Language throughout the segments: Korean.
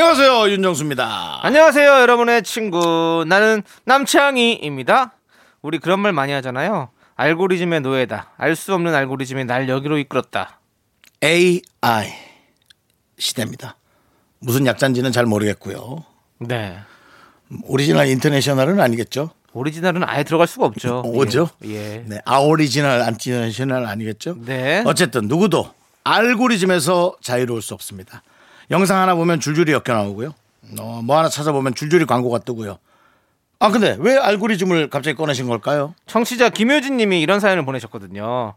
안녕하세요 윤정수입니다. 안녕하세요, 여러분의 친구. 나는 남창희입니다. 우리 그런 말 많이 하잖아요. 알고리즘의 노예다. 알 수 없는 알고리즘이 날 여기로 이끌었다. AI 시대입니다. 무슨 약자인지는 잘 모르겠고요. 네. 오리지널 인터내셔널은 아니겠죠? 오리지널은 아예 들어갈 수가 없죠. 오죠? 예. 예. 네, 아오리지널 인터내셔널 아니겠죠? 네. 어쨌든 누구도 알고리즘에서 자유로울 수 없습니다. 영상 하나 보면 줄줄이 엮여 나오고요. 어, 뭐 하나 찾아보면 줄줄이 광고가 뜨고요. 아 근데 왜 알고리즘을 갑자기 꺼내신 걸까요? 청취자 김효진 님이 이런 사연을 보내셨거든요.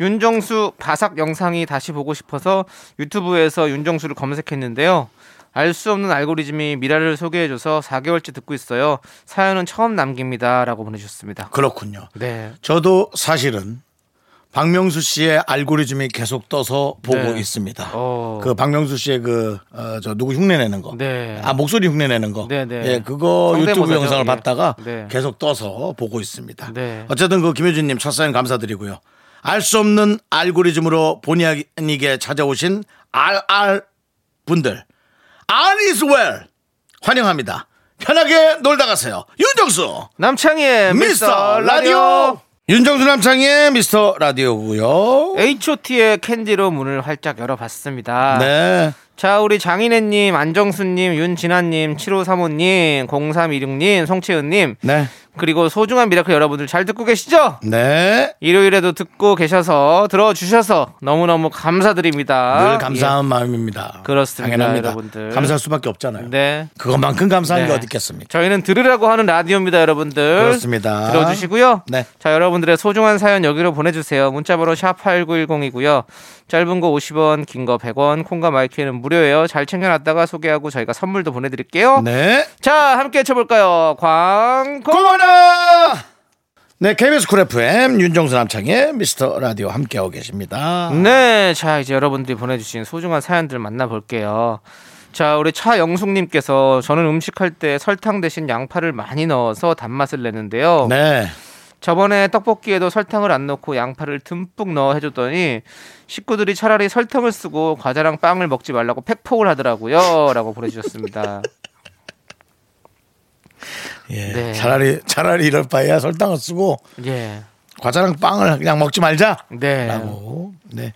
윤정수 바삭 영상이 다시 보고 싶어서 유튜브에서 윤정수를 검색했는데요. 알 수 없는 알고리즘이 미라를 소개해줘서 4개월째 듣고 있어요. 사연은 처음 남깁니다. 라고 보내주셨습니다. 그렇군요. 네. 저도 사실은 박명수 씨의 알고리즘이 계속 떠서 보고 네. 있습니다. 어. 그 박명수 씨의 그, 어, 저 누구 흉내 내는 거. 네. 아, 목소리 흉내 내는 거. 네, 네. 예, 그거. 유튜브 영상을 예. 봤다가 네. 계속 떠서 보고 있습니다. 네. 어쨌든 그 김효진님 첫 사연 감사드리고요. 알 수 없는 알고리즘으로 본의 아니게 찾아오신 RR 분들. All is well. 환영합니다. 편하게 놀다 가세요. 윤정수. 남창희의 미스터 라디오. 윤정수 남창희의 미스터 라디오고요. H.O.T의 캔디로 문을 활짝 열어봤습니다. 네. 자, 우리 장인혜님, 안정수님, 윤진아님, 7535님, 0326님, 송채은님, 네. 그리고 소중한 미라클 여러분들 잘 듣고 계시죠? 네. 일요일에도 듣고 계셔서 들어주셔서 너무너무 감사드립니다. 늘 감사한 마음입니다. 예. 그렇습니다, 당연합니다. 여러분들. 감사할 수밖에 없잖아요. 예. 네. 그것만큼 감사한 게 네. 어디 있겠습니까? 저희는 들으라고 하는 라디오입니다, 여러분들. 그렇습니다. 들어주시고요. 네. 자, 여러분들의 소중한 사연 여기로 보내주세요. 문자번호 샵8910이고요. 짧은 거 50원, 긴 거 100원, 콩과 마이크는 무료예요. 잘 챙겨놨다가 소개하고 저희가 선물도 보내드릴게요. 네. 자, 함께 쳐볼까요? 광고. 고마워! 네, KBS 쿨 FM 윤정수 남창희의 미스터 라디오 함께하고 계십니다. 네, 자 이제 여러분들이 보내주신 소중한 사연들 만나볼게요. 자, 우리 차영숙님께서 저는 음식할 때 설탕 대신 양파를 많이 넣어서 단맛을 내는데요. 네. 저번에 떡볶이에도 설탕을 안 넣고 양파를 듬뿍 넣어 해줬더니 식구들이 차라리 설탕을 쓰고 과자랑 빵을 먹지 말라고 팩폭을 하더라고요.라고 보내주셨습니다. 예. 네. 차라리 차라리 이럴 바에야 설탕을 쓰고 예, 과자랑 빵을 그냥 먹지 말자. 네, 라고. 네.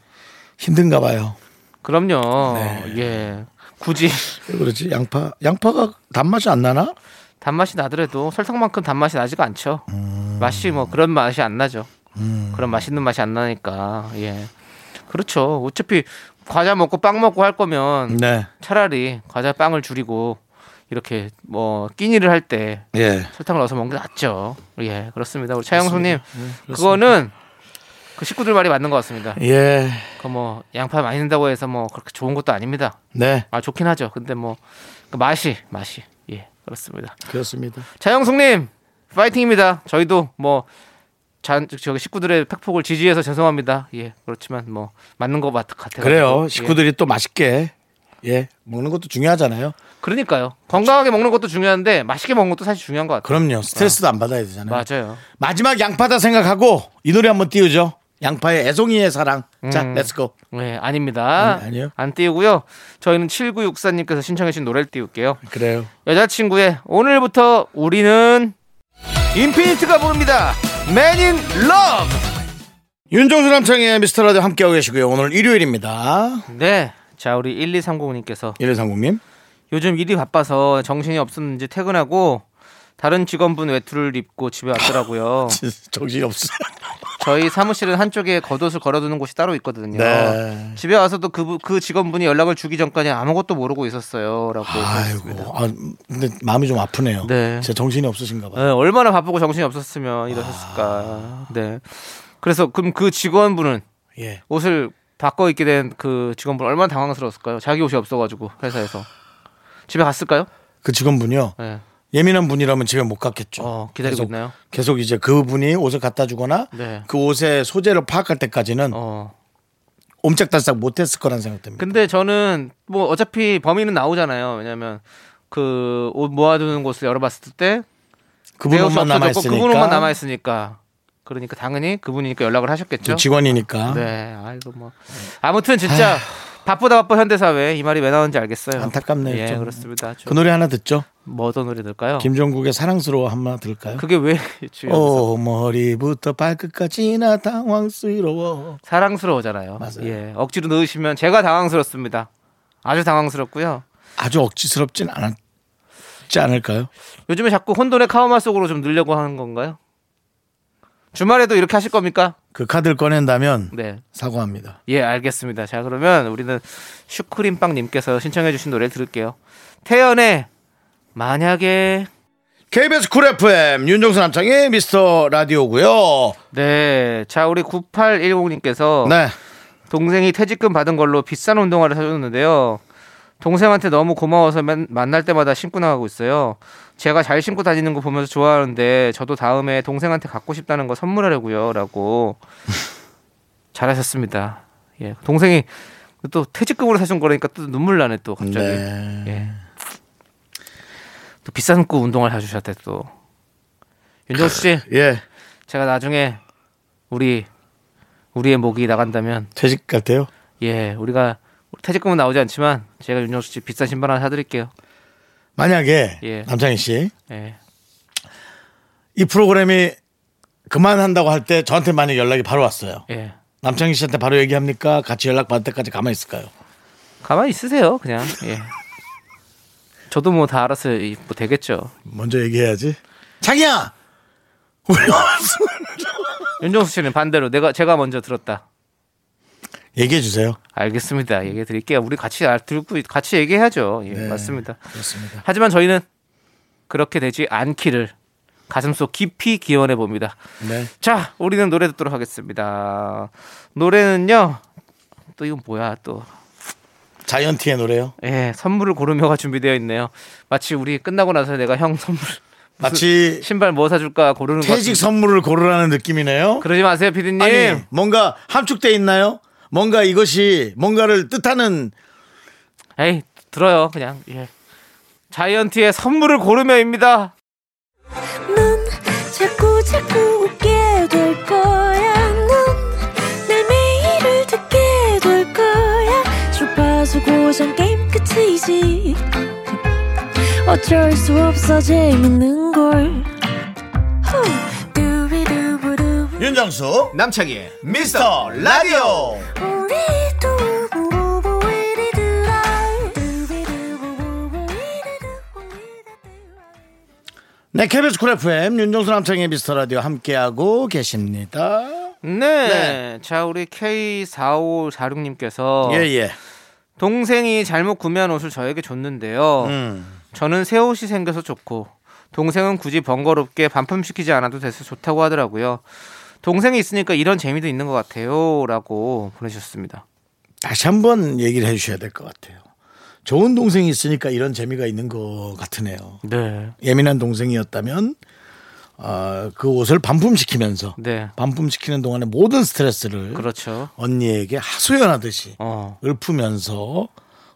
힘든가 봐요. 그럼요. 네. 예, 굳이 왜 그러지? 양파 양파가 단맛이 안 나나? 단맛이 나더라도 설탕만큼 단맛이 나지가 않죠. 음. 맛이 뭐 그런 맛이 안 나죠. 그런 맛있는 맛이 안 나니까 예 그렇죠. 어차피 과자 먹고 빵 먹고 할 거면 네. 차라리 과자 빵을 줄이고 이렇게 뭐 끼니를 할때 예. 설탕을 넣어서 먹는 게 낫죠. 예 그렇습니다. 우리 차영수님 그거는 그 식구들 말이 맞는 것 같습니다. 예. 그 뭐 양파 많이 넣는다고 해서 뭐 그렇게 좋은 것도 아닙니다. 네. 아 좋긴 하죠. 근데 뭐 그 맛이 맛이 예 그렇습니다. 그렇습니다. 차영숙님 파이팅입니다. 저희도 뭐 자, 저기 식구들의 팩폭을 지지해서 죄송합니다. 예 그렇지만 뭐 맞는 것 같- 같아요. 그래요. 식구들이 또 맛있게 예 먹는 것도 중요하잖아요. 그러니까요. 건강하게 먹는 것도 중요한데 맛있게 먹는 것도 사실 중요한 것 같아요. 그럼요. 스트레스도 안 받아야 되잖아요. 맞아요. 마지막 양파다 생각하고 이 노래 한번 띄우죠. 양파의 애송이의 사랑. 자, 음. Let's go. 네 아닙니다. 네, 아니요. 안 띄우고요. 저희는 7964님께서 신청해주신 노래를 띄울게요. 그래요. 여자친구의 오늘부터 우리는 인피니트가 부릅니다. Man in Love. 윤정수 남창의 미스터 라디오 함께하고 계시고요. 오늘 일요일입니다. 네. 자 우리 1230님께서 일일상국님. 요즘 일이 바빠서 정신이 없었는지 퇴근하고 다른 직원분 외투를 입고 집에 왔더라고요. 정신이 없어. 저희 사무실은 한쪽에 겉옷을 걸어두는 곳이 따로 있거든요. 네. 집에 와서도 그, 그 직원분이 연락을 주기 전까지 아무것도 모르고 있었어요. 라고. 아이고. 아, 근데 마음이 좀 아프네요. 네. 제 정신이 없으신가 봐요. 네, 얼마나 바쁘고 정신이 없었으면 이러셨을까. 네. 그래서 그럼 그 직원분은 예. 옷을 바꿔 입게 된 그 직원분 얼마나 당황스러웠을까요? 자기 옷이 없어가지고 회사에서. 집에 갔을까요? 그 직원분이요. 네. 예민한 분이라면 집에 못 갔겠죠. 어, 기다리고 계속, 있나요? 계속 이제 그분이 옷을 갖다 주거나 네. 그 옷의 소재를 파악할 때까지는 어. 옴짝달싹 못했을 거란 생각됩니다. 근데 저는 뭐 어차피 범인은 나오잖아요. 왜냐면 그 옷 모아두는 곳을 열어봤을 때 그분 옷만 남아 있으니까. 그분 옷만 남아 있으니까 그러니까 당연히 그분이니까 연락을 하셨겠죠. 직원이니까 네, 아이고 뭐 아무튼 진짜 바쁘다 바빠 현대사회 이 말이 왜 나오는지 알겠어요. 안타깝네요, 예, 좀. 그렇습니다. 그 노래 하나 듣죠. 뭐 어떤 노래 들까요? 김종국의 사랑스러워 한번 들을까요? 그게 왜? 오 머리부터 발끝까지 나 당황스러워. 사랑스러워잖아요. 맞아요. 예, 억지로 넣으시면 제가 당황스럽습니다. 아주 당황스럽고요. 아주 억지스럽진 않았지 않을까요? 요즘에 자꾸 혼돈의 카오마 속으로 좀 늘려고 하는 건가요? 주말에도 이렇게 하실 겁니까? 그 카드를 꺼낸다면 네. 사과합니다. 예, 알겠습니다. 자, 그러면 우리는 슈크림빵님께서 신청해주신 노래 들을게요. 태연의 만약에 KBS 쿨 FM 윤정수 남창의 미스터 라디오고요. 네, 자 우리 9810님께서 네. 동생이 퇴직금 받은 걸로 비싼 운동화를 사줬는데요. 동생한테 너무 고마워서 맨- 만날 때마다 신고 나가고 있어요. 제가 잘 신고 다니는 거 보면서 좋아하는데 저도 다음에 동생한테 갖고 싶다는 거 선물하려고요라고 잘하셨습니다. 예, 동생이 또 퇴직금으로 사준 거라니까 또 눈물 나네 또 갑자기. 네. 예. 또 비싼 거 운동화를 사주셨대 또. 윤정수 씨, 예. 제가 나중에 우리 우리의 목이 나간다면 퇴직 갈 때요? 예 우리가 퇴직금은 나오지 않지만 제가 윤정수 씨 비싼 신발 하나 사드릴게요. 만약에 예. 남창희 씨이 예, 프로그램이 그만한다고 할 때 저한테 만약 연락이 바로 왔어요. 예. 남창희 씨한테 바로 얘기합니까? 같이 연락 받을 때까지 가만히 있을까요? 가만히 있으세요, 그냥. 예. 저도 뭐 다 알아서 이- 뭐 되겠죠. 먼저 얘기해야지. 자기야. 윤정수 씨는 반대로 내가 제가 먼저 들었다. 얘기해 주세요. 알겠습니다. 얘기해 드릴게요. 우리 같이 알 들고 같이 얘기해야죠. 예, 네. 맞습니다. 그렇습니다. 하지만 저희는 그렇게 되지 않기를 가슴속 깊이 기원해 봅니다. 네. 자, 우리는 노래 듣도록 하겠습니다. 노래는요. 또 이건 뭐야 또. 자이언티의 노래요. 예, 선물을 고르며가 준비되어 있네요. 마치 우리 끝나고 나서 내가 형 선물 마치 신발 뭐 사줄까 고르는 것 퇴직 같은- 선물을 고르라는 느낌이네요. 그러지 마세요, 피디님. 아니 뭔가 함축돼 있나요? 뭔가 이것이 뭔가를 뜻하는 에이, 들어요, 그냥. 예. 자이언티의 선물을 고르며입니다. 넌 자꾸 자꾸 웃게 고정 게임 끝이지. 어쩔 수 없어 재밌는 걸. 윤정수 남창희 미스터 라디오. 네, KBS 쿨 FM 윤정수 남창희 미스터 라디오 함께하고 계십니다. 네. 네. 자, 우리 K4546님께서 예, 예. 동생이 잘못 구매한 옷을 저에게 줬는데요. 음. 저는 새 옷이 생겨서 좋고 동생은 굳이 번거롭게 반품시키지 않아도 돼서 좋다고 하더라고요. 동생이 있으니까 이런 재미도 있는 것 같아요라고 보내주셨습니다. 다시 한번 얘기를 해주셔야 될 것 같아요. 좋은 동생이 있으니까 이런 재미가 있는 것 같으네요. 네, 예민한 동생이었다면 어, 그 옷을 반품시키면서 네, 반품시키는 동안에 모든 스트레스를 그렇죠. 언니에게 하소연하듯이 어, 읊으면서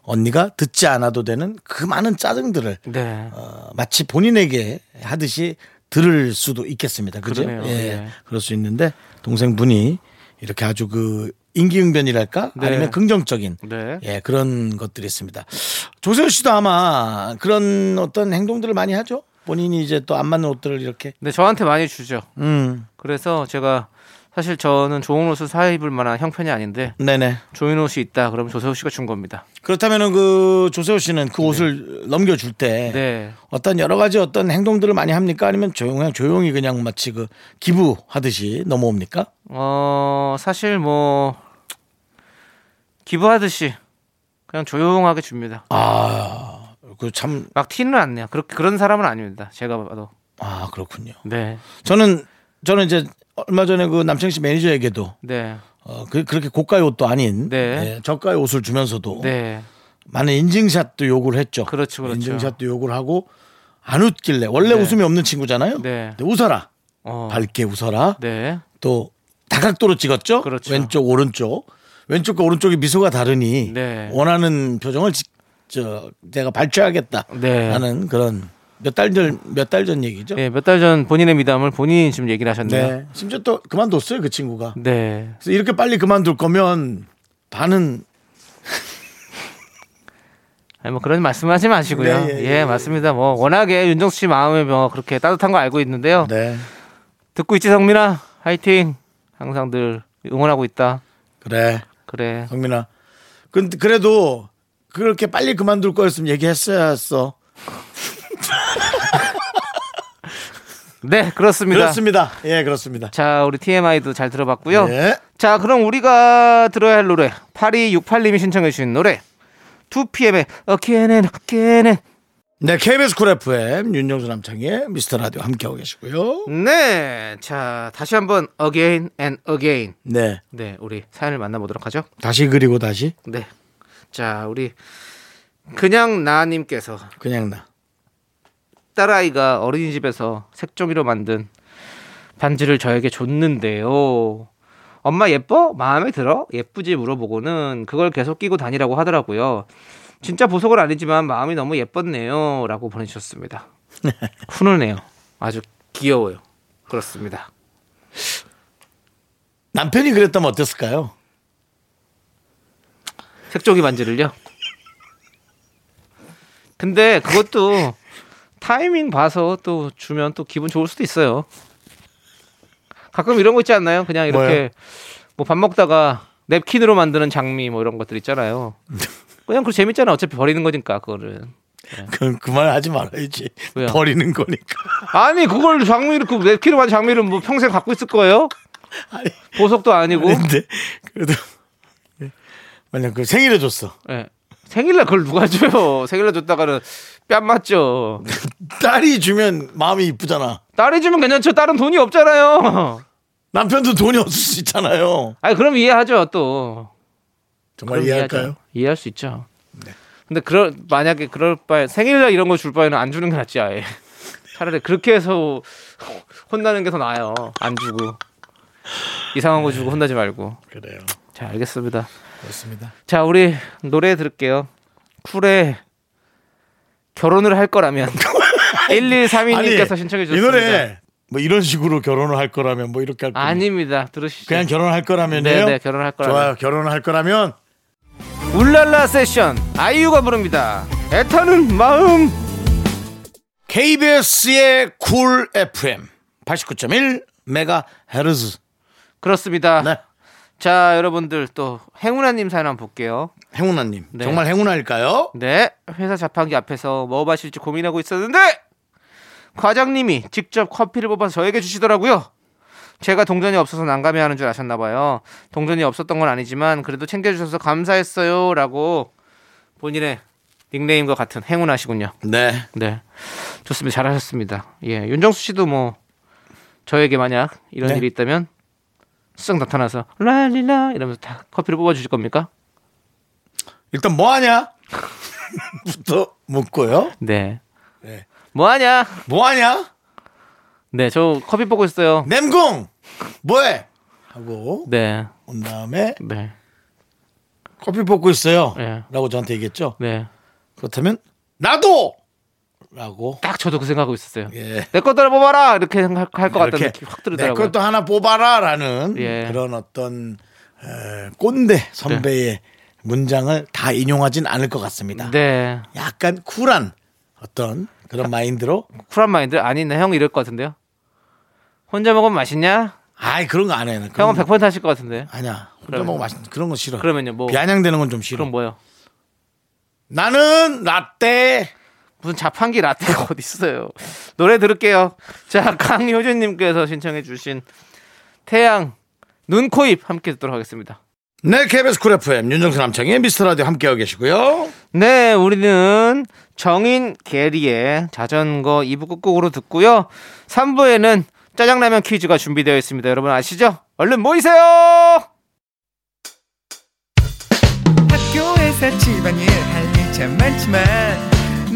언니가 듣지 않아도 되는 그 많은 짜증들을 네, 어, 마치 본인에게 하듯이 들을 수도 있겠습니다. 그죠? 예. 예. 그럴 수 있는데 동생분이 이렇게 아주 그 인기응변이랄까 네. 아니면 긍정적인 네. 예, 그런 것들이 있습니다. 조세호 씨도 아마 그런 어떤 행동들을 많이 하죠. 본인이 이제 또 안 맞는 옷들을 이렇게 네, 저한테 많이 주죠. 음. 그래서 제가 사실 저는 좋은 옷을 사 입을 만한 형편이 아닌데 네네. 좋은 옷이 있다. 그러면 조세호 씨가 준 겁니다. 그렇다면은 그 조세호 씨는 그 옷을 넘겨줄 때 네, 어떤 여러 가지 어떤 행동들을 많이 합니까? 아니면 조용히 조용히 그냥 마치 그 기부하듯이 넘어옵니까? 어 사실 뭐 기부하듯이 그냥 조용하게 줍니다. 아, 그 참, 막 티는 안 내요. 그렇게 그런 사람은 아닙니다. 제가 봐도. 아, 그렇군요. 네, 저는, 저는 이제 얼마 전에 그 남창희 씨 매니저에게도 네, 어, 그, 그렇게 고가의 옷도 아닌 네. 예, 저가의 옷을 주면서도 네. 많은 인증샷도 요구를 했죠. 그렇죠, 그렇죠. 인증샷도 요구를 하고 안 웃길래 원래 네. 웃음이 없는 친구잖아요. 네. 웃어라. 어. 밝게 웃어라. 네. 또 다각도로 찍었죠. 그렇죠. 왼쪽 오른쪽 왼쪽과 오른쪽의 미소가 다르니 네. 원하는 표정을 지- 저 내가 발췌하겠다. 네. 하는 그런 몇 달 전 몇 달 전 얘기죠. 예, 몇달 전 본인의 미담을 본인이 지금 얘기를 하셨네요. 네. 심지어 또 그만뒀어요 그 친구가. 네. 그래서 이렇게 빨리 그만둘 거면 반은 아니, 뭐 그런 말씀하지 마시고요. 네, 예, 예, 예, 예. 맞습니다. 뭐 워낙에 윤정수 씨 마음이 뭐 그렇게 따뜻한 거 알고 있는데요. 네 듣고 있지 성민아, 화이팅. 항상 늘 응원하고 있다. 그래 그래. 성민아. 근데 그래도 그렇게 빨리 그만둘 거였으면 얘기했어야 했어. 네, 그렇습니다. 그렇습니다. 예 그렇습니다. 자, 우리 TMI도 잘 들어봤고요. 네. 자, 그럼 우리가 들어야 할 노래 8268님이 신청해 주신 노래 2PM의 Again and Again and 네, KBS 쿨 FM 윤정수 남창의 미스터 라디오 함께하고 계시고요. 네. 자, 다시 한번 Again and Again. 네, 네, 우리 사연을 만나보도록 하죠. 다시 그리고 다시 네. 자, 우리 그냥 나님께서 그냥 나. 딸아이가 어린이집에서 색종이로 만든 반지를 저에게 줬는데요. 엄마 예뻐? 마음에 들어? 예쁘지 물어보고는 그걸 계속 끼고 다니라고 하더라고요. 진짜 보석은 아니지만 마음이 너무 예뻤네요. 라고 보내주셨습니다. 훈훈해요. 아주 귀여워요. 그렇습니다. 남편이 그랬다면 어땠을까요? 색종이 반지를요. 근데 그것도 타이밍 봐서 또 주면 또 기분 좋을 수도 있어요. 가끔 이런 거 있지 않나요? 그냥? 이렇게 뭐 밥 먹다가 냅킨으로 만드는 장미 뭐 이런 것들 있잖아요. 그냥 그 재밌잖아. 어차피 버리는 거니까 그거를. 그, 그말 하지 말아야지. 왜요? 버리는 거니까. 아니 그걸 장미를 그 냅킨으로 만든 장미를 뭐 평생 갖고 있을 거예요? 아니, 보석도 아니고. 근데 그래도 만약 그 생일에 줬어. 예. 생일날 그걸 누가 줘요? 생일날 줬다가는 뺨 맞죠. 딸이 주면 마음이 이쁘잖아. 딸이 주면 괜찮죠. 딸은 돈이 없잖아요. 남편도 돈이 없을 수 있잖아요. 아니 그럼 이해하죠 또. 정말 그럼 이해할까요? 네. 이해하죠. 이해할 수 있죠. 근데 그럴 만약에 그럴 바에 생일날 이런 거 줄 바에는 안 주는 게 낫지 아예. 차라리 그렇게 해서 혼나는 게 더 나아요. 안 주고 이상한 거 주고 혼나지 말고. 그래요. 자 알겠습니다. 그렇습니다. 자 우리 노래 들을게요. 쿨의 결혼을 할 거라면 1132님께서 신청해 이 주셨습니다. 노래 뭐 이런 식으로 결혼을 할 거라면 뭐 이렇게 할 거면 아닙니다. 들으시죠. 그냥 결혼할 거라면요. 네, 네, 결혼할 거라면. 좋아요. 결혼할 거라면 울랄라 세션 아이유가 부릅니다. 애타는 마음. KBS의 쿨 FM 89.1 메가헤르츠. 그렇습니다. 네. 자, 여러분들 또 행운아님 사연 한번 볼게요. 행운아님 네. 정말 행운아일까요? 네, 회사 자판기 앞에서 뭐 마실지 고민하고 있었는데 과장님이 직접 커피를 뽑아서 저에게 주시더라고요. 제가 동전이 없어서 난감해하는 줄 아셨나 봐요. 동전이 없었던 건 아니지만 그래도 챙겨주셔서 감사했어요라고 본인의 닉네임과 같은 행운하시군요. 네. 네, 좋습니다. 잘하셨습니다. 예, 윤정수 씨도 뭐 저에게 만약 이런 네. 일이 있다면 쓱 나타나서 랄리라 이러면서 다 커피를 뽑아주실 겁니까? 일단 뭐 하냐? 부터 묻고요. 네. 네. 뭐 하냐? 뭐 하냐? 네, 저 커피 뽑고 있어요. 냄공 뭐해? 하고 네, 온 다음에 네, 커피 뽑고 있어요. 네. 라고 저한테 얘기했죠. 네. 그렇다면 나도 라고 딱 저도 그 생각하고 있었어요. 예. 내 것들 뽑아라 이렇게 생각할 것 같다는 이렇게 느낌 확내 들더라고요. 것도 하나 뽑아라 라는 예. 그런 어떤 에, 꼰대 선배의 문장을 다 인용하진 않을 것 같습니다. 네, 약간 쿨한 어떤 그런 마인드로 쿨한 마인드 아니네 형 이럴 것 같은데요. 혼자 먹으면 맛있냐? 아이 그런 거 안 해. 형은 거- 100% 하실 것 같은데. 아니야. 혼자 그러면- 먹으면 맛있 그런 거 싫어. 그러면요, 뭐 비아냥대는 건 좀 싫어. 그럼 뭐요? 나는 라떼. 무슨 자판기 라떼가 어디 있어요? 노래 들을게요. 자, 강효준님께서 신청해 주신 태양 눈, 코, 입 함께 듣도록 하겠습니다. 네, KBS 쿨 FM 윤정수 남창의 미스터 라디오 함께하고 계시고요. 네, 우리는 정인 게리의 자전거 2부 끝곡으로 듣고요. 3부에는 짜장라면 퀴즈가 준비되어 있습니다. 여러분 아시죠? 얼른 모이세요! 학교에서 집안일 할일참 많지만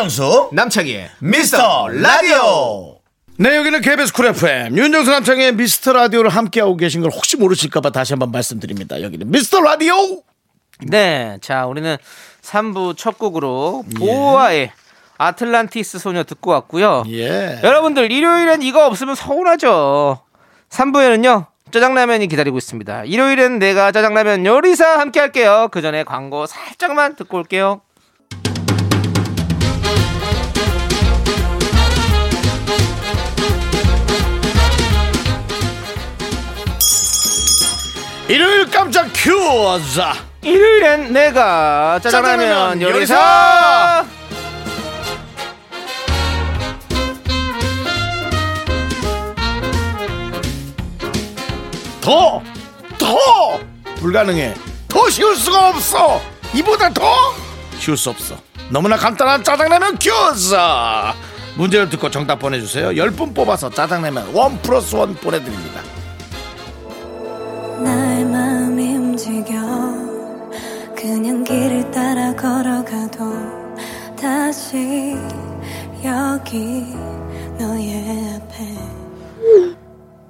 윤정수 남창희의 미스터 라디오 네 여기는 KBS 쿨 FM 윤정수 남창희의 미스터 라디오를 함께하고 계신 걸 혹시 모르실까봐 다시 한번 말씀드립니다 여기는 미스터 라디오 네, 자 우리는 3부 첫 곡으로 보아의 아틀란티스 소녀 듣고 왔고요. 예 여러분들 일요일엔 이거 없으면 서운하죠. 3부에는요. 짜장라면이 기다리고 있습니다. 일요일엔 내가 짜장라면 요리사 함께 할게요. 그 전에 광고 살짝만 듣고 올게요. 일요일 깜짝 퀴즈 일요일엔 내가 짜장라면 요리사. 더! 더! 불가능해. 더 쉬울 수가 없어. 이보다 더 쉬울 수 없어. 너무나 간단한 짜장라면 큐즈. 문제를 듣고 정답 보내주세요. 10분 뽑아서 짜장라면 원 플러스 원 보내드립니다. 그냥 길을 따라 걸어가도 다시 여기 너의 앞에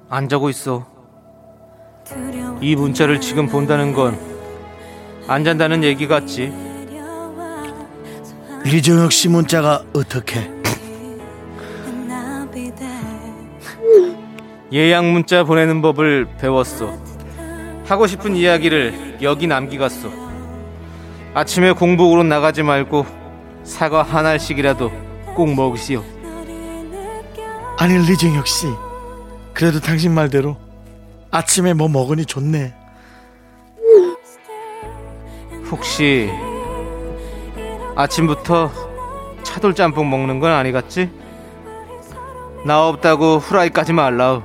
안 자고 있어. 이 문자를 지금 본다는 건 안 잔다는 얘기 같지. 리정혁 씨 문자가 어떻게? 예약 문자 보내는 법을 배웠어. 하고 싶은 이야기를 여기 남기갔어. 아침에 공복으로 나가지 말고 사과 한 알씩이라도 꼭 먹으시오. 아니 리정혁 씨. 그래도 당신 말대로 아침에 뭐 먹으니 좋네. 혹시 아침부터 차돌짬뽕 먹는 건 아니겠지? 나 없다고 후라이까지 말라우.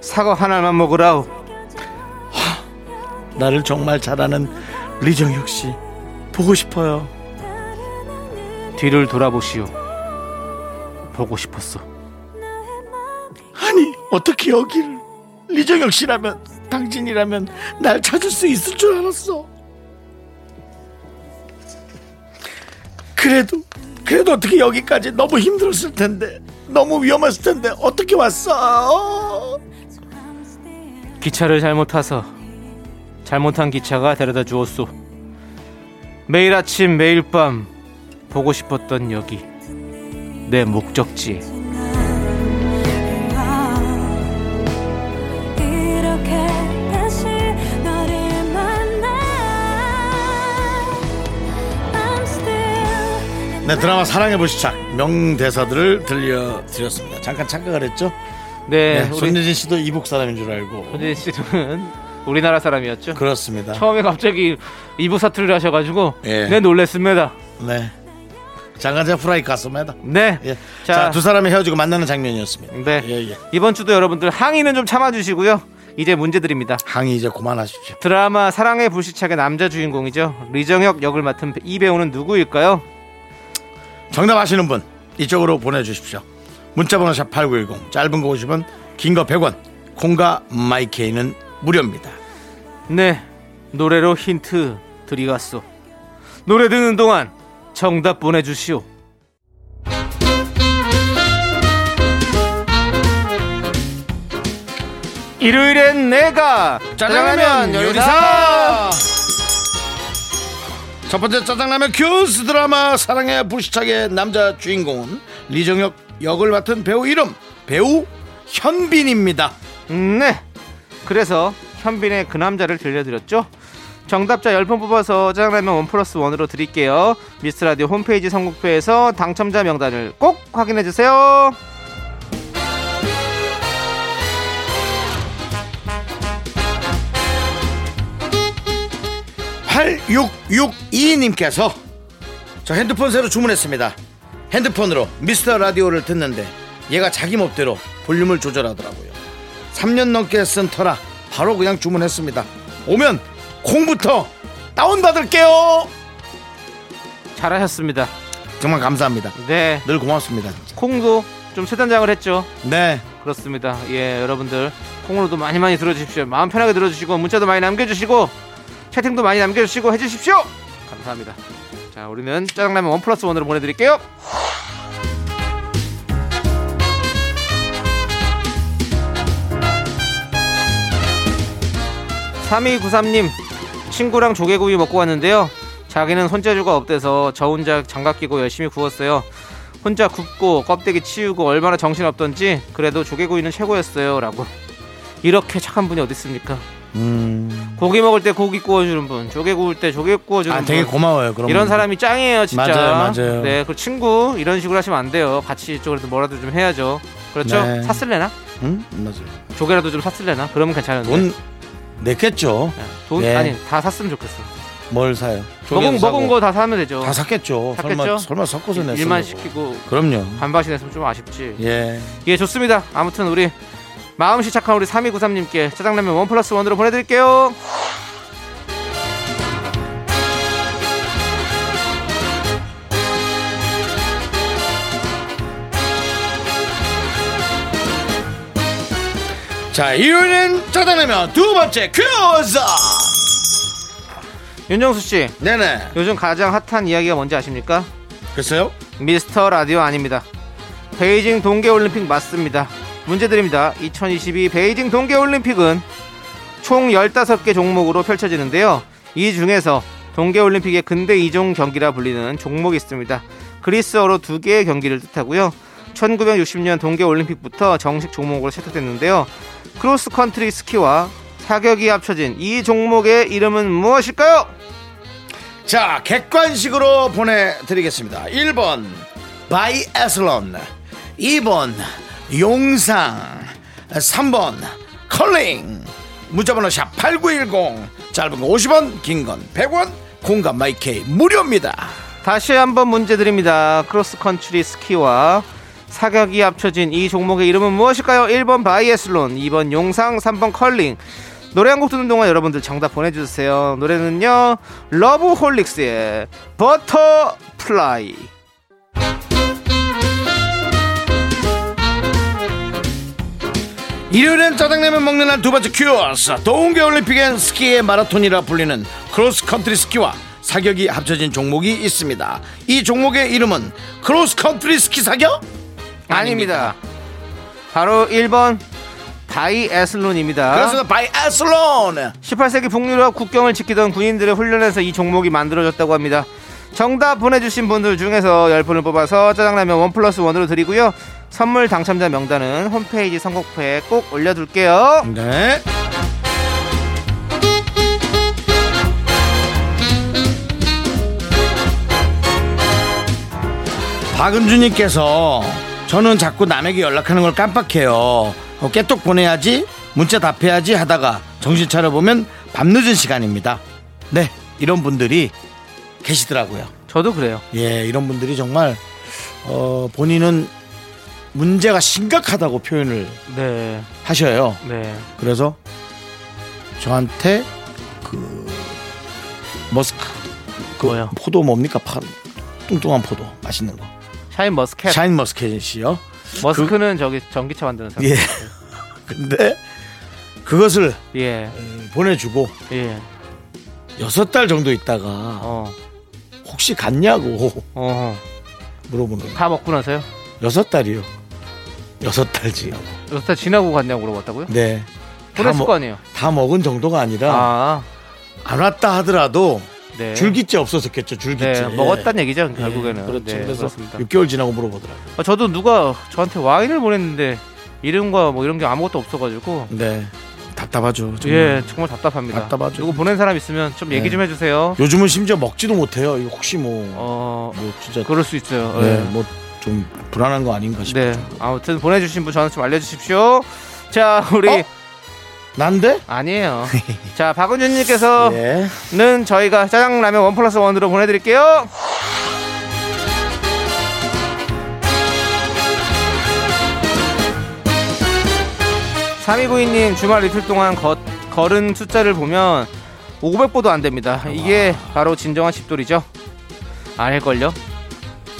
사과 하나만 먹으라우. 나를 정말 잘하는 리정혁 씨 보고 싶어요. 뒤를 돌아보시오. 보고 싶었어. 아니 어떻게 여기를 리정혁 씨라면 당신이라면 날 찾을 수 있을 줄 알았어. 그래도 그래도 어떻게 여기까지 너무 힘들었을 텐데 너무 위험했을 텐데 어떻게 왔어? 기차를 잘못 타서 잘못한 기차가 데려다 주었소. 매일 아침 매일 밤 보고 싶었던 여기 내 목적지. 네 드라마 사랑의 불시착 명대사들을 들려드렸습니다. 잠깐 착각을 했죠? 네, 네, 손예진 씨도 이북 사람인 줄 알고 손진 씨는 우리나라 사람이었죠. 그렇습니다. 처음에 갑자기 이부 사투리를 하셔가지고 예. 네 놀랬습니다. 네. 제가 프라이 갔습니다. 네, 예. 자, 자, 두 사람이 헤어지고 만나는 장면이었습니다. 네 예, 예. 이번 주도 여러분들 항의는 좀 참아주시고요. 이제 문제 드립니다. 항의 이제 그만하십시오. 드라마 사랑의 불시착의 남자 주인공이죠. 리정혁 역을 맡은 이 배우는 누구일까요? 정답 아시는 분 이쪽으로 보내주십시오. 문자번호 샵8910 짧은 거 50원 긴 거 100원 콩과 마이케이는 무료입니다. 네, 노래로 힌트 드리겠소. 노래 듣는 동안 정답 보내주시오. 일요일엔 내가 짜장라면 요리사. 첫 번째 짜장라면 퀴즈 드라마 사랑의 불시착의 남자 주인공은 리정혁 역을 맡은 배우 이름 배우 현빈입니다. 네. 그래서 현빈의 그 남자를 들려드렸죠. 정답자 10분 뽑아서 짜장라면 원 플러스 원으로 드릴게요. 미스터 라디오 홈페이지 선곡표에서 당첨자 명단을 꼭 확인해주세요. 8662님께서 저 핸드폰 새로 주문했습니다. 핸드폰으로 미스터 라디오를 듣는데 얘가 자기 멋대로 볼륨을 조절하더라고요. 3년 넘게 쓴 터라 바로 그냥 주문했습니다. 오면 콩부터 다운받을게요. 잘하셨습니다. 정말 감사합니다. 네. 늘 고맙습니다. 콩도 좀 세단장을 했죠. 네. 그렇습니다. 예, 여러분들 콩으로도 많이 많이 들어주십시오. 마음 편하게 들어주시고 문자도 많이 남겨주시고 채팅도 많이 남겨주시고 해주십시오. 감사합니다. 자, 우리는 짜장라면 원 플러스 원으로 보내드릴게요. 3293님 친구랑 조개구이 먹고 왔는데요. 자기는 손재주가 없대서 저 혼자 장갑 끼고 열심히 구웠어요. 혼자 굽고 껍데기 치우고 얼마나 정신없던지 그래도 조개구이는 최고였어요 라고 이렇게 착한 분이 어디 있습니까 음. 고기 먹을 때 고기 구워주는 분 조개 구울 때 조개 구워주는 아, 되게 분 고마워요. 그럼 이런 사람이 짱이에요 진짜 맞아요, 맞아요. 네, 그 친구 이런 식으로 하시면 안 돼요 같이 이쪽으로 뭐라도 좀 해야죠 그렇죠 네. 샀을래나 응? 맞아요. 조개라도 좀 샀을래나 그러면 괜찮은데 돈 냈겠죠. 네, 돈 예. 아니 다 샀으면 좋겠어 뭘 사요? 먹은 조개도 먹은 사고. 거 다 사면 되죠 다 샀겠죠. 샀겠죠? 설마 설마 섞어서 냈어요. 일만 시키고 그럼요. 반반씩 냈으면 좀 아쉽지 예. 예, 좋습니다. 아무튼 우리 마음씨 착한 우리 3293님께 짜장라면 원 플러스 원으로 보내드릴게요. 자, 이유는 짜장라면 두 번째 퀴즈. 윤정수 씨, 네네. 요즘 가장 핫한 이야기가 뭔지 아십니까? 글쎄요. 미스터 라디오 아닙니다. 베이징 동계올림픽 맞습니다. 문제 드립니다. 2022 베이징 동계올림픽은 총 15개 종목으로 펼쳐지는데요. 이 중에서 동계올림픽의 근대 이종 경기라 불리는 종목이 있습니다. 그리스어로 두 개의 경기를 뜻하고요. 1960년 동계올림픽부터 정식 종목으로 채택됐는데요. 크로스컨트리 스키와 사격이 합쳐진 이 종목의 이름은 무엇일까요? 자, 객관식으로 보내드리겠습니다. 1번 바이애슬론 2번 용상 3번 컬링 문자번호 샵8910 짧은 거 50원 긴 건 100원 콩과 마이케이 무료입니다 다시 한번 문제 드립니다. 크로스컨트리 스키와 사격이 합쳐진 이 종목의 이름은 무엇일까요? 1번 바이애슬론, 2번 용상, 3번 컬링. 노래 한 곡 듣는 동안 여러분들 정답 보내주세요. 노래는요, 러브홀릭스의 Butterfly. 일요일엔 짜장라면 먹는 날 두 번째 퀴즈 동계올림픽엔 스키의 마라톤이라 불리는 크로스컨트리 스키와 사격이 합쳐진 종목이 있습니다 이 종목의 이름은 크로스컨트리 스키 사격? 아닙니다. 바로 1번 바이애슬론입니다. 그래서 바이애슬론 18세기 북유럽 국경을 지키던 군인들의 훈련에서 이 종목이 만들어졌다고 합니다. 정답 보내주신 분들 중에서 10분을 뽑아서 짜장라면 원 플러스 원으로 드리고요. 선물 당첨자 명단은 홈페이지 선곡표에 꼭 올려둘게요. 네. 박은주님께서 저는 자꾸 남에게 연락하는 걸 깜빡해요. 어, 깨톡 보내야지, 문자 답해야지 하다가 정신 차려보면 밤늦은 시간입니다. 네, 이런 분들이 계시더라고요. 저도 그래요. 예, 이런 분들이 정말 어, 본인은 문제가 심각하다고 표현을 네, 하셔요. 네. 그래서 저한테 그 머스크 그 뭐요? 포도 뭡니까? 파, 뚱뚱한 포도 맛있는 거. 샤인 머스켓. 샤인 머스켓이요. 머스크는 저기 전기차 만드는 사람. 예. 근데 그것을 예, 보내주고 예. 여섯 달 정도 있다가 어, 혹시 갔냐고 어. 물어보는 거예요. 다 먹고 나서요? 여섯 달이요. 여섯 달 지나고. 여섯 달 지나고 갔냐고 물어봤다고요? 네. 다, 보냈을 먹- 거 아니에요? 다 먹은 정도가 아니라 아, 안 왔다 하더라도 네. 줄기째 없었었겠죠. 줄기째. 네, 먹었다는 얘기죠, 예, 결국에는. 그렇죠. 네, 그래서 그렇습니다. 6개월 지나고 물어보더라고요. 아, 저도 누가 저한테 와인을 보냈는데 이름과 뭐 이런 게 아무것도 없어가지고 네. 답답하죠. 정말. 예 정말 답답합니다. 답답하죠. 누구 보낸 사람 있으면 좀 얘기 네. 좀 해주세요. 요즘은 심지어 먹지도 못해요. 이거 혹시 뭐, 어 뭐 진짜 그럴 수 있어요. 네, 예. 뭐좀 불안한 거 아닌가 싶어요. 네 아무튼 보내주신 분 저한테 좀 알려주십시오. 자 우리 어? 난데? 아니에요. 자, 박은준님께서는 예. 저희가 짜장라면 원 플러스 원으로 보내드릴게요. 3292님 주말 이틀 동안 거, 걸은 숫자를 보면 500보도 안 됩니다. 이게 바로 진정한 집돌이죠? 아닐걸요?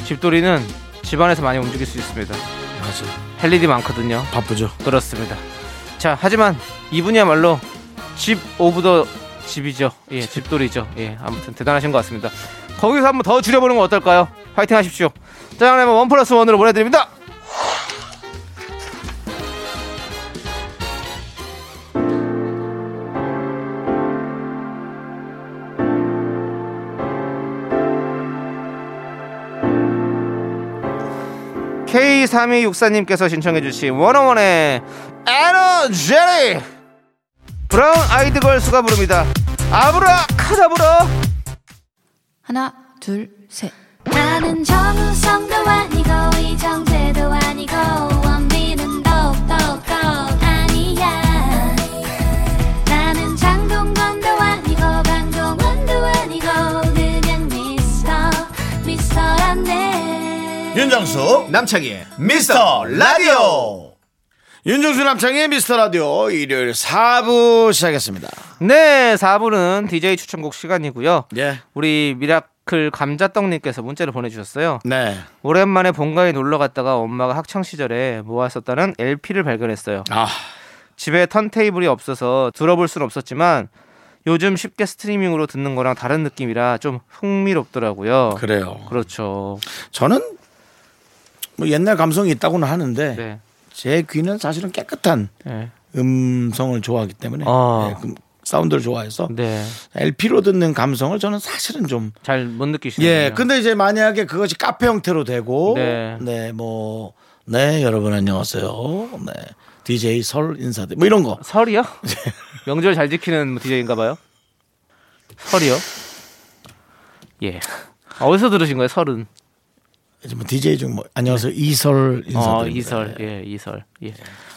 집돌이는 집안에서 많이 움직일 수 있습니다. 맞아. 할 일이 많거든요. 바쁘죠. 그렇습니다. 자, 하지만 이분이야말로 집 of the 집이죠. 예, 집돌이죠. 예, 아무튼 대단하신 것 같습니다. 거기서 한번 더 줄여보는 건 어떨까요? 파이팅 하십시오. 짜장라면 원 플러스 원으로 보내드립니다. K3264님께서 신청해주신 원어원의 에너제리 브라운 아이드 걸스가 부릅니다. 아브라 카다브라 하나, 둘, 셋. 나는 정우성도 아니고 이정재도 아니고 원빈은 더욱더 아니야 나는 장동건도 아니고 강동원도 아니고 그냥 미스터 미스터란데 윤정수 남창희의 미스터 라디오. 윤정수 남창희의 미스터 라디오 일요일 4부 시작했습니다. 네 4부는 DJ 추천곡 시간이고요. 예. 우리 미라클 감자떡님께서 문자를 보내주셨어요. 네. 오랜만에 본가에 놀러 갔다가 엄마가 학창 시절에 모았었다는 LP를 발견했어요. 아, 집에 턴테이블이 없어서 들어볼 순 없었지만 요즘 쉽게 스트리밍으로 듣는 거랑 다른 느낌이라 좀 흥미롭더라고요. 그래요. 그렇죠. 저는 뭐 옛날 감성이 있다고는 하는데 네. 제 귀는 사실은 깨끗한 네. 음성을 좋아하기 때문에 아. 네, 그 사운드를 좋아해서 네. LP로 듣는 감성을 저는 사실은 좀 잘 못 느끼시네요. 예. 근데 이제 만약에 그것이 카페 형태로 되고 네. 네, 뭐 네, 여러분 안녕하세요. 네. DJ 설 인사드 뭐 이런 거. 설이요? 명절 잘 지키는 DJ인가 봐요. 설이요? 예. 어디서 들으신 거예요? 설은? 이제 뭐 DJ 중뭐 안녕하세요. 이설 인사드. 어, 이설. 예, 이설. 예.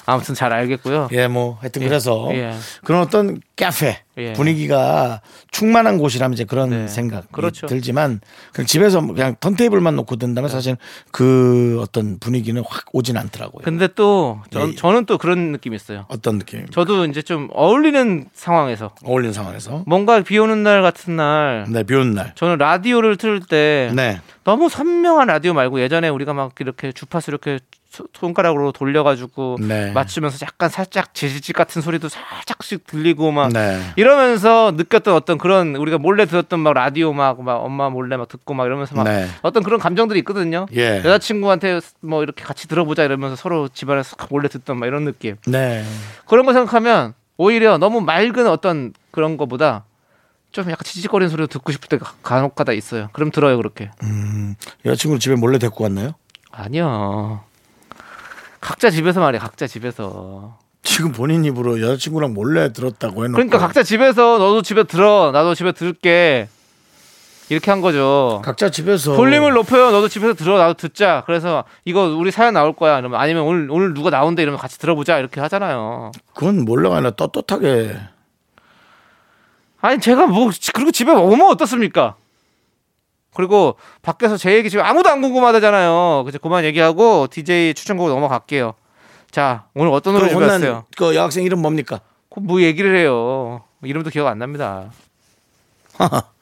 아무튼 잘 알겠고요. 예, 뭐 하여튼 예. 그래서 예. 그런 어떤 카페 예. 분위기가 충만한 곳이라면 이제 그런 네. 생각 그렇죠. 들지만 그냥 집에서 그냥 턴테이블만 놓고 든다면 사실 그 어떤 분위기는 확 오진 않더라고요. 근데 또 전, 예. 저는 또 그런 느낌이 있어요. 어떤 느낌입니까? 저도 이제 좀 어울리는 상황에서 어울리는 상황에서 뭔가 비 오는 날 같은 날 네, 비 오는 날. 저는 라디오를 틀 때 네. 너무 선명한 라디오 말고 예전에 우리가 막 이렇게 주파수 이렇게 소- 손가락으로 돌려가지고 네. 맞추면서 약간 살짝 지지직 같은 소리도 살짝씩 들리고 막 네. 이러면서 느꼈던 어떤 그런 우리가 몰래 들었던 막 라디오 막, 막 엄마 몰래 막 듣고 막 이러면서 막 네. 어떤 그런 감정들이 있거든요. 예. 여자친구한테 뭐 이렇게 같이 들어보자 이러면서 서로 집안에서 몰래 듣던 막 이런 느낌. 네. 그런 거 생각하면 오히려 너무 맑은 어떤 그런 거보다 좀 약간 지직거리는 소리를 듣고 싶을 때가 간혹 가다 있어요. 그럼 들어요 그렇게. 여자친구를 집에 몰래 데리고 왔나요? 아니요. 각자 집에서 말이야. 각자 집에서. 지금 본인 입으로 여자친구랑 몰래 들었다고 해놓고 그러니까 각자 집에서 너도 집에 들어. 나도 집에 들게. 이렇게 한 거죠. 각자 집에서 볼륨을 높여요. 너도 집에서 들어. 나도 듣자. 그래서 이거 우리 사연 나올 거야. 이러면 아니면 오늘 오늘 누가 나온대 이러면 같이 들어보자. 이렇게 하잖아요. 그건 몰래가 아니라 떳떳하게 아니 제가 뭐 그리고 집에 오면 어떻습니까? 그리고 밖에서 제 얘기 지금 아무도 안 궁금하다잖아요. 그래서 그만 얘기하고 DJ 추천곡 넘어갈게요. 자 오늘 어떤 노래 그 준비했어요? 그 여학생 이름 뭡니까? 그뭐 얘기를 해요. 이름도 기억 안 납니다.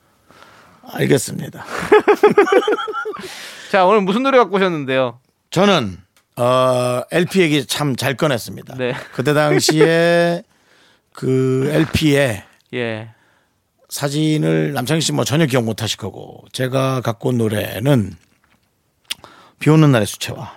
알겠습니다. 자 오늘 무슨 노래 갖고 오셨는데요? 저는 어, LP 얘기 참 잘 꺼냈습니다. 네. 그때 당시에 그 LP에 예. 사진을 남창희 씨 뭐 전혀 기억 못 하실 거고 제가 갖고 온 노래는 비 오는 날의 수채화.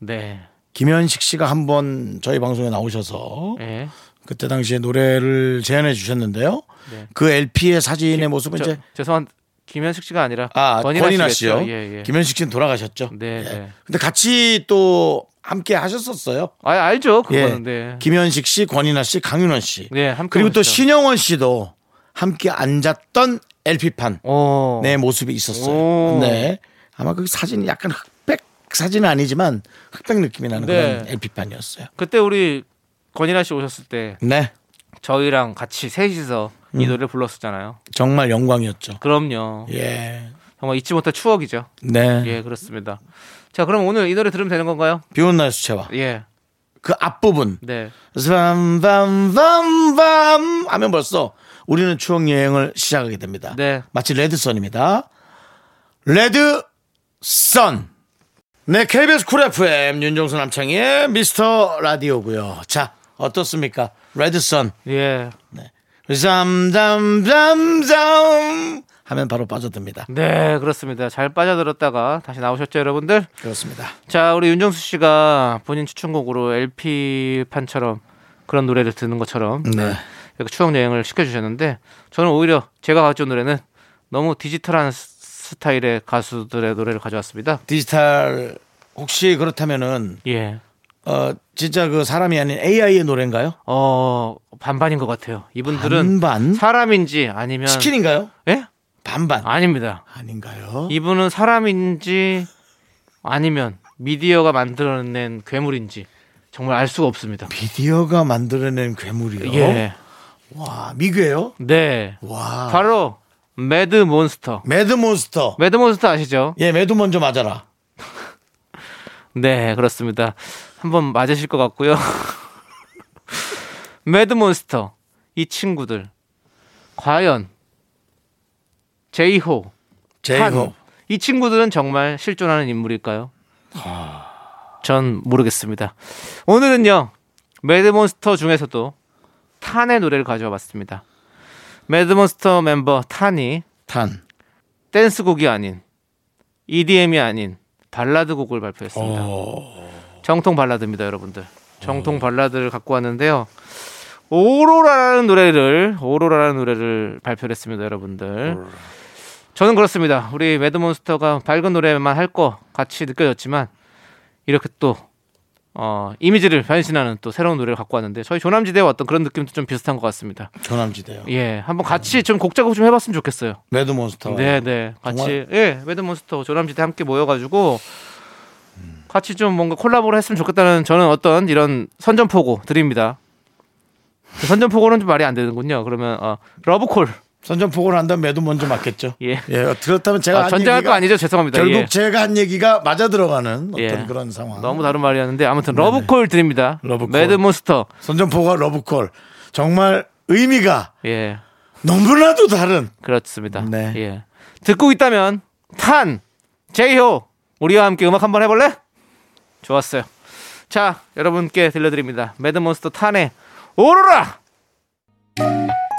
네. 김현식 씨가 한번 저희 방송에 나오셔서 예. 그때 당시에 노래를 제안해 주셨는데요. 네. 그 LP의 사진의 모습은 저, 이제 죄송한 김현식 씨가 아니라 아 권인아 씨겠죠? 씨요. 예, 예. 김현식 씨는 돌아가셨죠. 네, 예. 네. 근데 같이 또 함께 하셨었어요. 아 알죠. 예. 그거는 네. 김현식 씨, 권인아 씨, 강윤원 씨. 네, 함께 그리고 또 오셨죠. 신영원 씨도 함께 앉았던 LP판 어. 내 모습이 있었어요. 오. 네. 아마 그 사진이 약간 흑백 사진은 아니지만 흑백 느낌이 나는 네. 그런 LP판이었어요. 그때 우리 권인아 씨 오셨을 때 네. 저희랑 같이 셋이서 이 노래를 불렀었잖아요. 정말 영광이었죠. 그럼요. 예. 정말 잊지 못할 추억이죠. 네. 예, 그렇습니다. 자, 그럼 오늘 이 노래 들으면 되는 건가요? 비 오는 날 수채화. 예. 그 앞부분. 네. 밤밤밤밤 하면 벌써 우리는 추억 여행을 시작하게 됩니다. 네. 마치 red sun입니다. Red sun. 네, KBS 쿨 FM 윤정수 남창희의 미스터 라디오고요. 자, 어떻습니까? Red sun. 예. 잠잠잠잠 하면 바로 빠져듭니다. 네, 그렇습니다. 잘 빠져들었다가 다시 나오셨죠, 여러분들? 그렇습니다. 자, 우리 윤정수 씨가 본인 추천곡으로 LP판처럼 그런 노래를 듣는 것처럼 네. 이렇게 추억 여행을 시켜주셨는데 저는 오히려 제가 가져온 노래는 너무 디지털한 스- 스타일의 가수들의 노래를 가져왔습니다. 디지털 혹시 그렇다면은 예. 어 진짜 그 사람이 아닌 AI의 노래인가요? 어, 반반인 것 같아요. 이분들은 반반? 사람인지 아니면 치킨인가요? 예? 반반. 아닙니다. 아닌가요? 이분은 사람인지 아니면 미디어가 만들어낸 괴물인지 정말 알 수가 없습니다. 미디어가 만들어낸 괴물이요. 예. 와 미개요? 네. 와. 바로 매드 몬스터. 매드 몬스터. 매드 몬스터 아시죠? 예, 매도 먼저 맞아라. 네, 그렇습니다. 한번 맞으실 것 같고요. 매드 몬스터. 이 친구들. 과연 제이호, 제이호. 한. 이 친구들은 정말 실존하는 인물일까요? 전 모르겠습니다. 오늘은요, 매드몬스터 중에서도 탄의 노래를 가져와 봤습니다. 매드몬스터 멤버 탄이 탄. 댄스곡이 아닌 EDM이 아닌 발라드 곡을 발표했습니다. 정통 발라드입니다, 여러분들. 정통 발라드를 갖고 왔는데요. 오로라라는 노래를 오로라라는 노래를 발표를 했습니다, 여러분들. 저는 그렇습니다. 우리 매드몬스터가 밝은 노래만 할 거 같이 느껴졌지만 이렇게 또 어, 이미지를 변신하는 또 새로운 노래를 갖고 왔는데 저희 조남지대와 어떤 그런 느낌도 좀 비슷한 것 같습니다. 조남지대요. 예, 한번 같이 좀 곡 작업 좀 해봤으면 좋겠어요. 매드몬스터. 네, 네, 같이 정말? 예, 매드몬스터 조남지대 함께 모여가지고 같이 좀 뭔가 콜라보를 했으면 좋겠다는 저는 어떤 이런 선전포고 드립니다. 그 선전포고는 좀 말이 안 되는군요. 그러면 어, 러브콜 선전포고를 한다면 매도 먼저 맞겠죠. 예. 예, 그렇다면 제가 아, 한 전쟁할 거 아니죠? 죄송합니다. 결국 예. 제가 한 얘기가 맞아 들어가는 어떤 예. 그런 상황. 너무 다른 말이었는데 아무튼 러브콜 드립니다. 러브콜. 매드몬스터 선전포고와 러브콜 정말 의미가 예 너무나도 다른 그렇습니다. 네. 예 듣고 있다면 탄 제이호 우리와 함께 음악 한번 해볼래? 좋았어요. 자 여러분께 들려드립니다. 매드몬스터 탄의 오로라.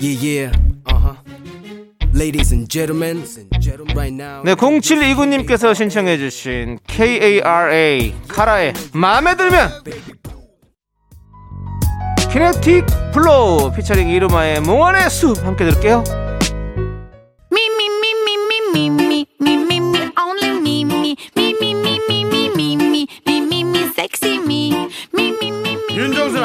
Yeah, yeah. Uh huh. Ladies and gentlemen, right now. 네 0729님께서 신청해주신 KARA 카라의 마음에 들면 키네틱 플로우 피처링 이루마의 몽환의 숲 함께 들을게요. Me, me, me, me, me, me, me, me, me, me, only me, me,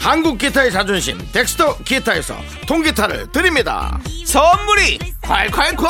한국 기타의 자존심 덱스터 기타에서 통기타를 드립니다. 선물이 콸콸콸.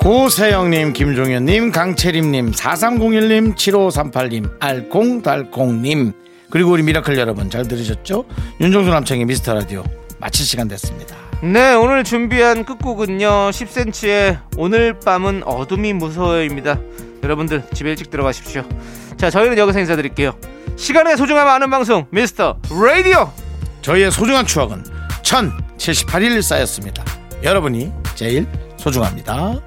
고세영님, 김종현님, 강채림님, 4301님, 7538님, 알콩달콩님, 그리고 우리 미라클 여러분 잘 들으셨죠? 윤정수 남창희의 미스터 라디오 마칠 시간 됐습니다. 네 오늘 준비한 끝곡은요 10cm의 오늘 밤은 어둠이 무서워요입니다 여러분들 집에 일찍 들어가십시오 자 저희는 여기서 인사드릴게요 시간의 소중함 아는 방송 미스터 라디오 저희의 소중한 추억은 1078일 쌓였습니다. 여러분이 제일 소중합니다.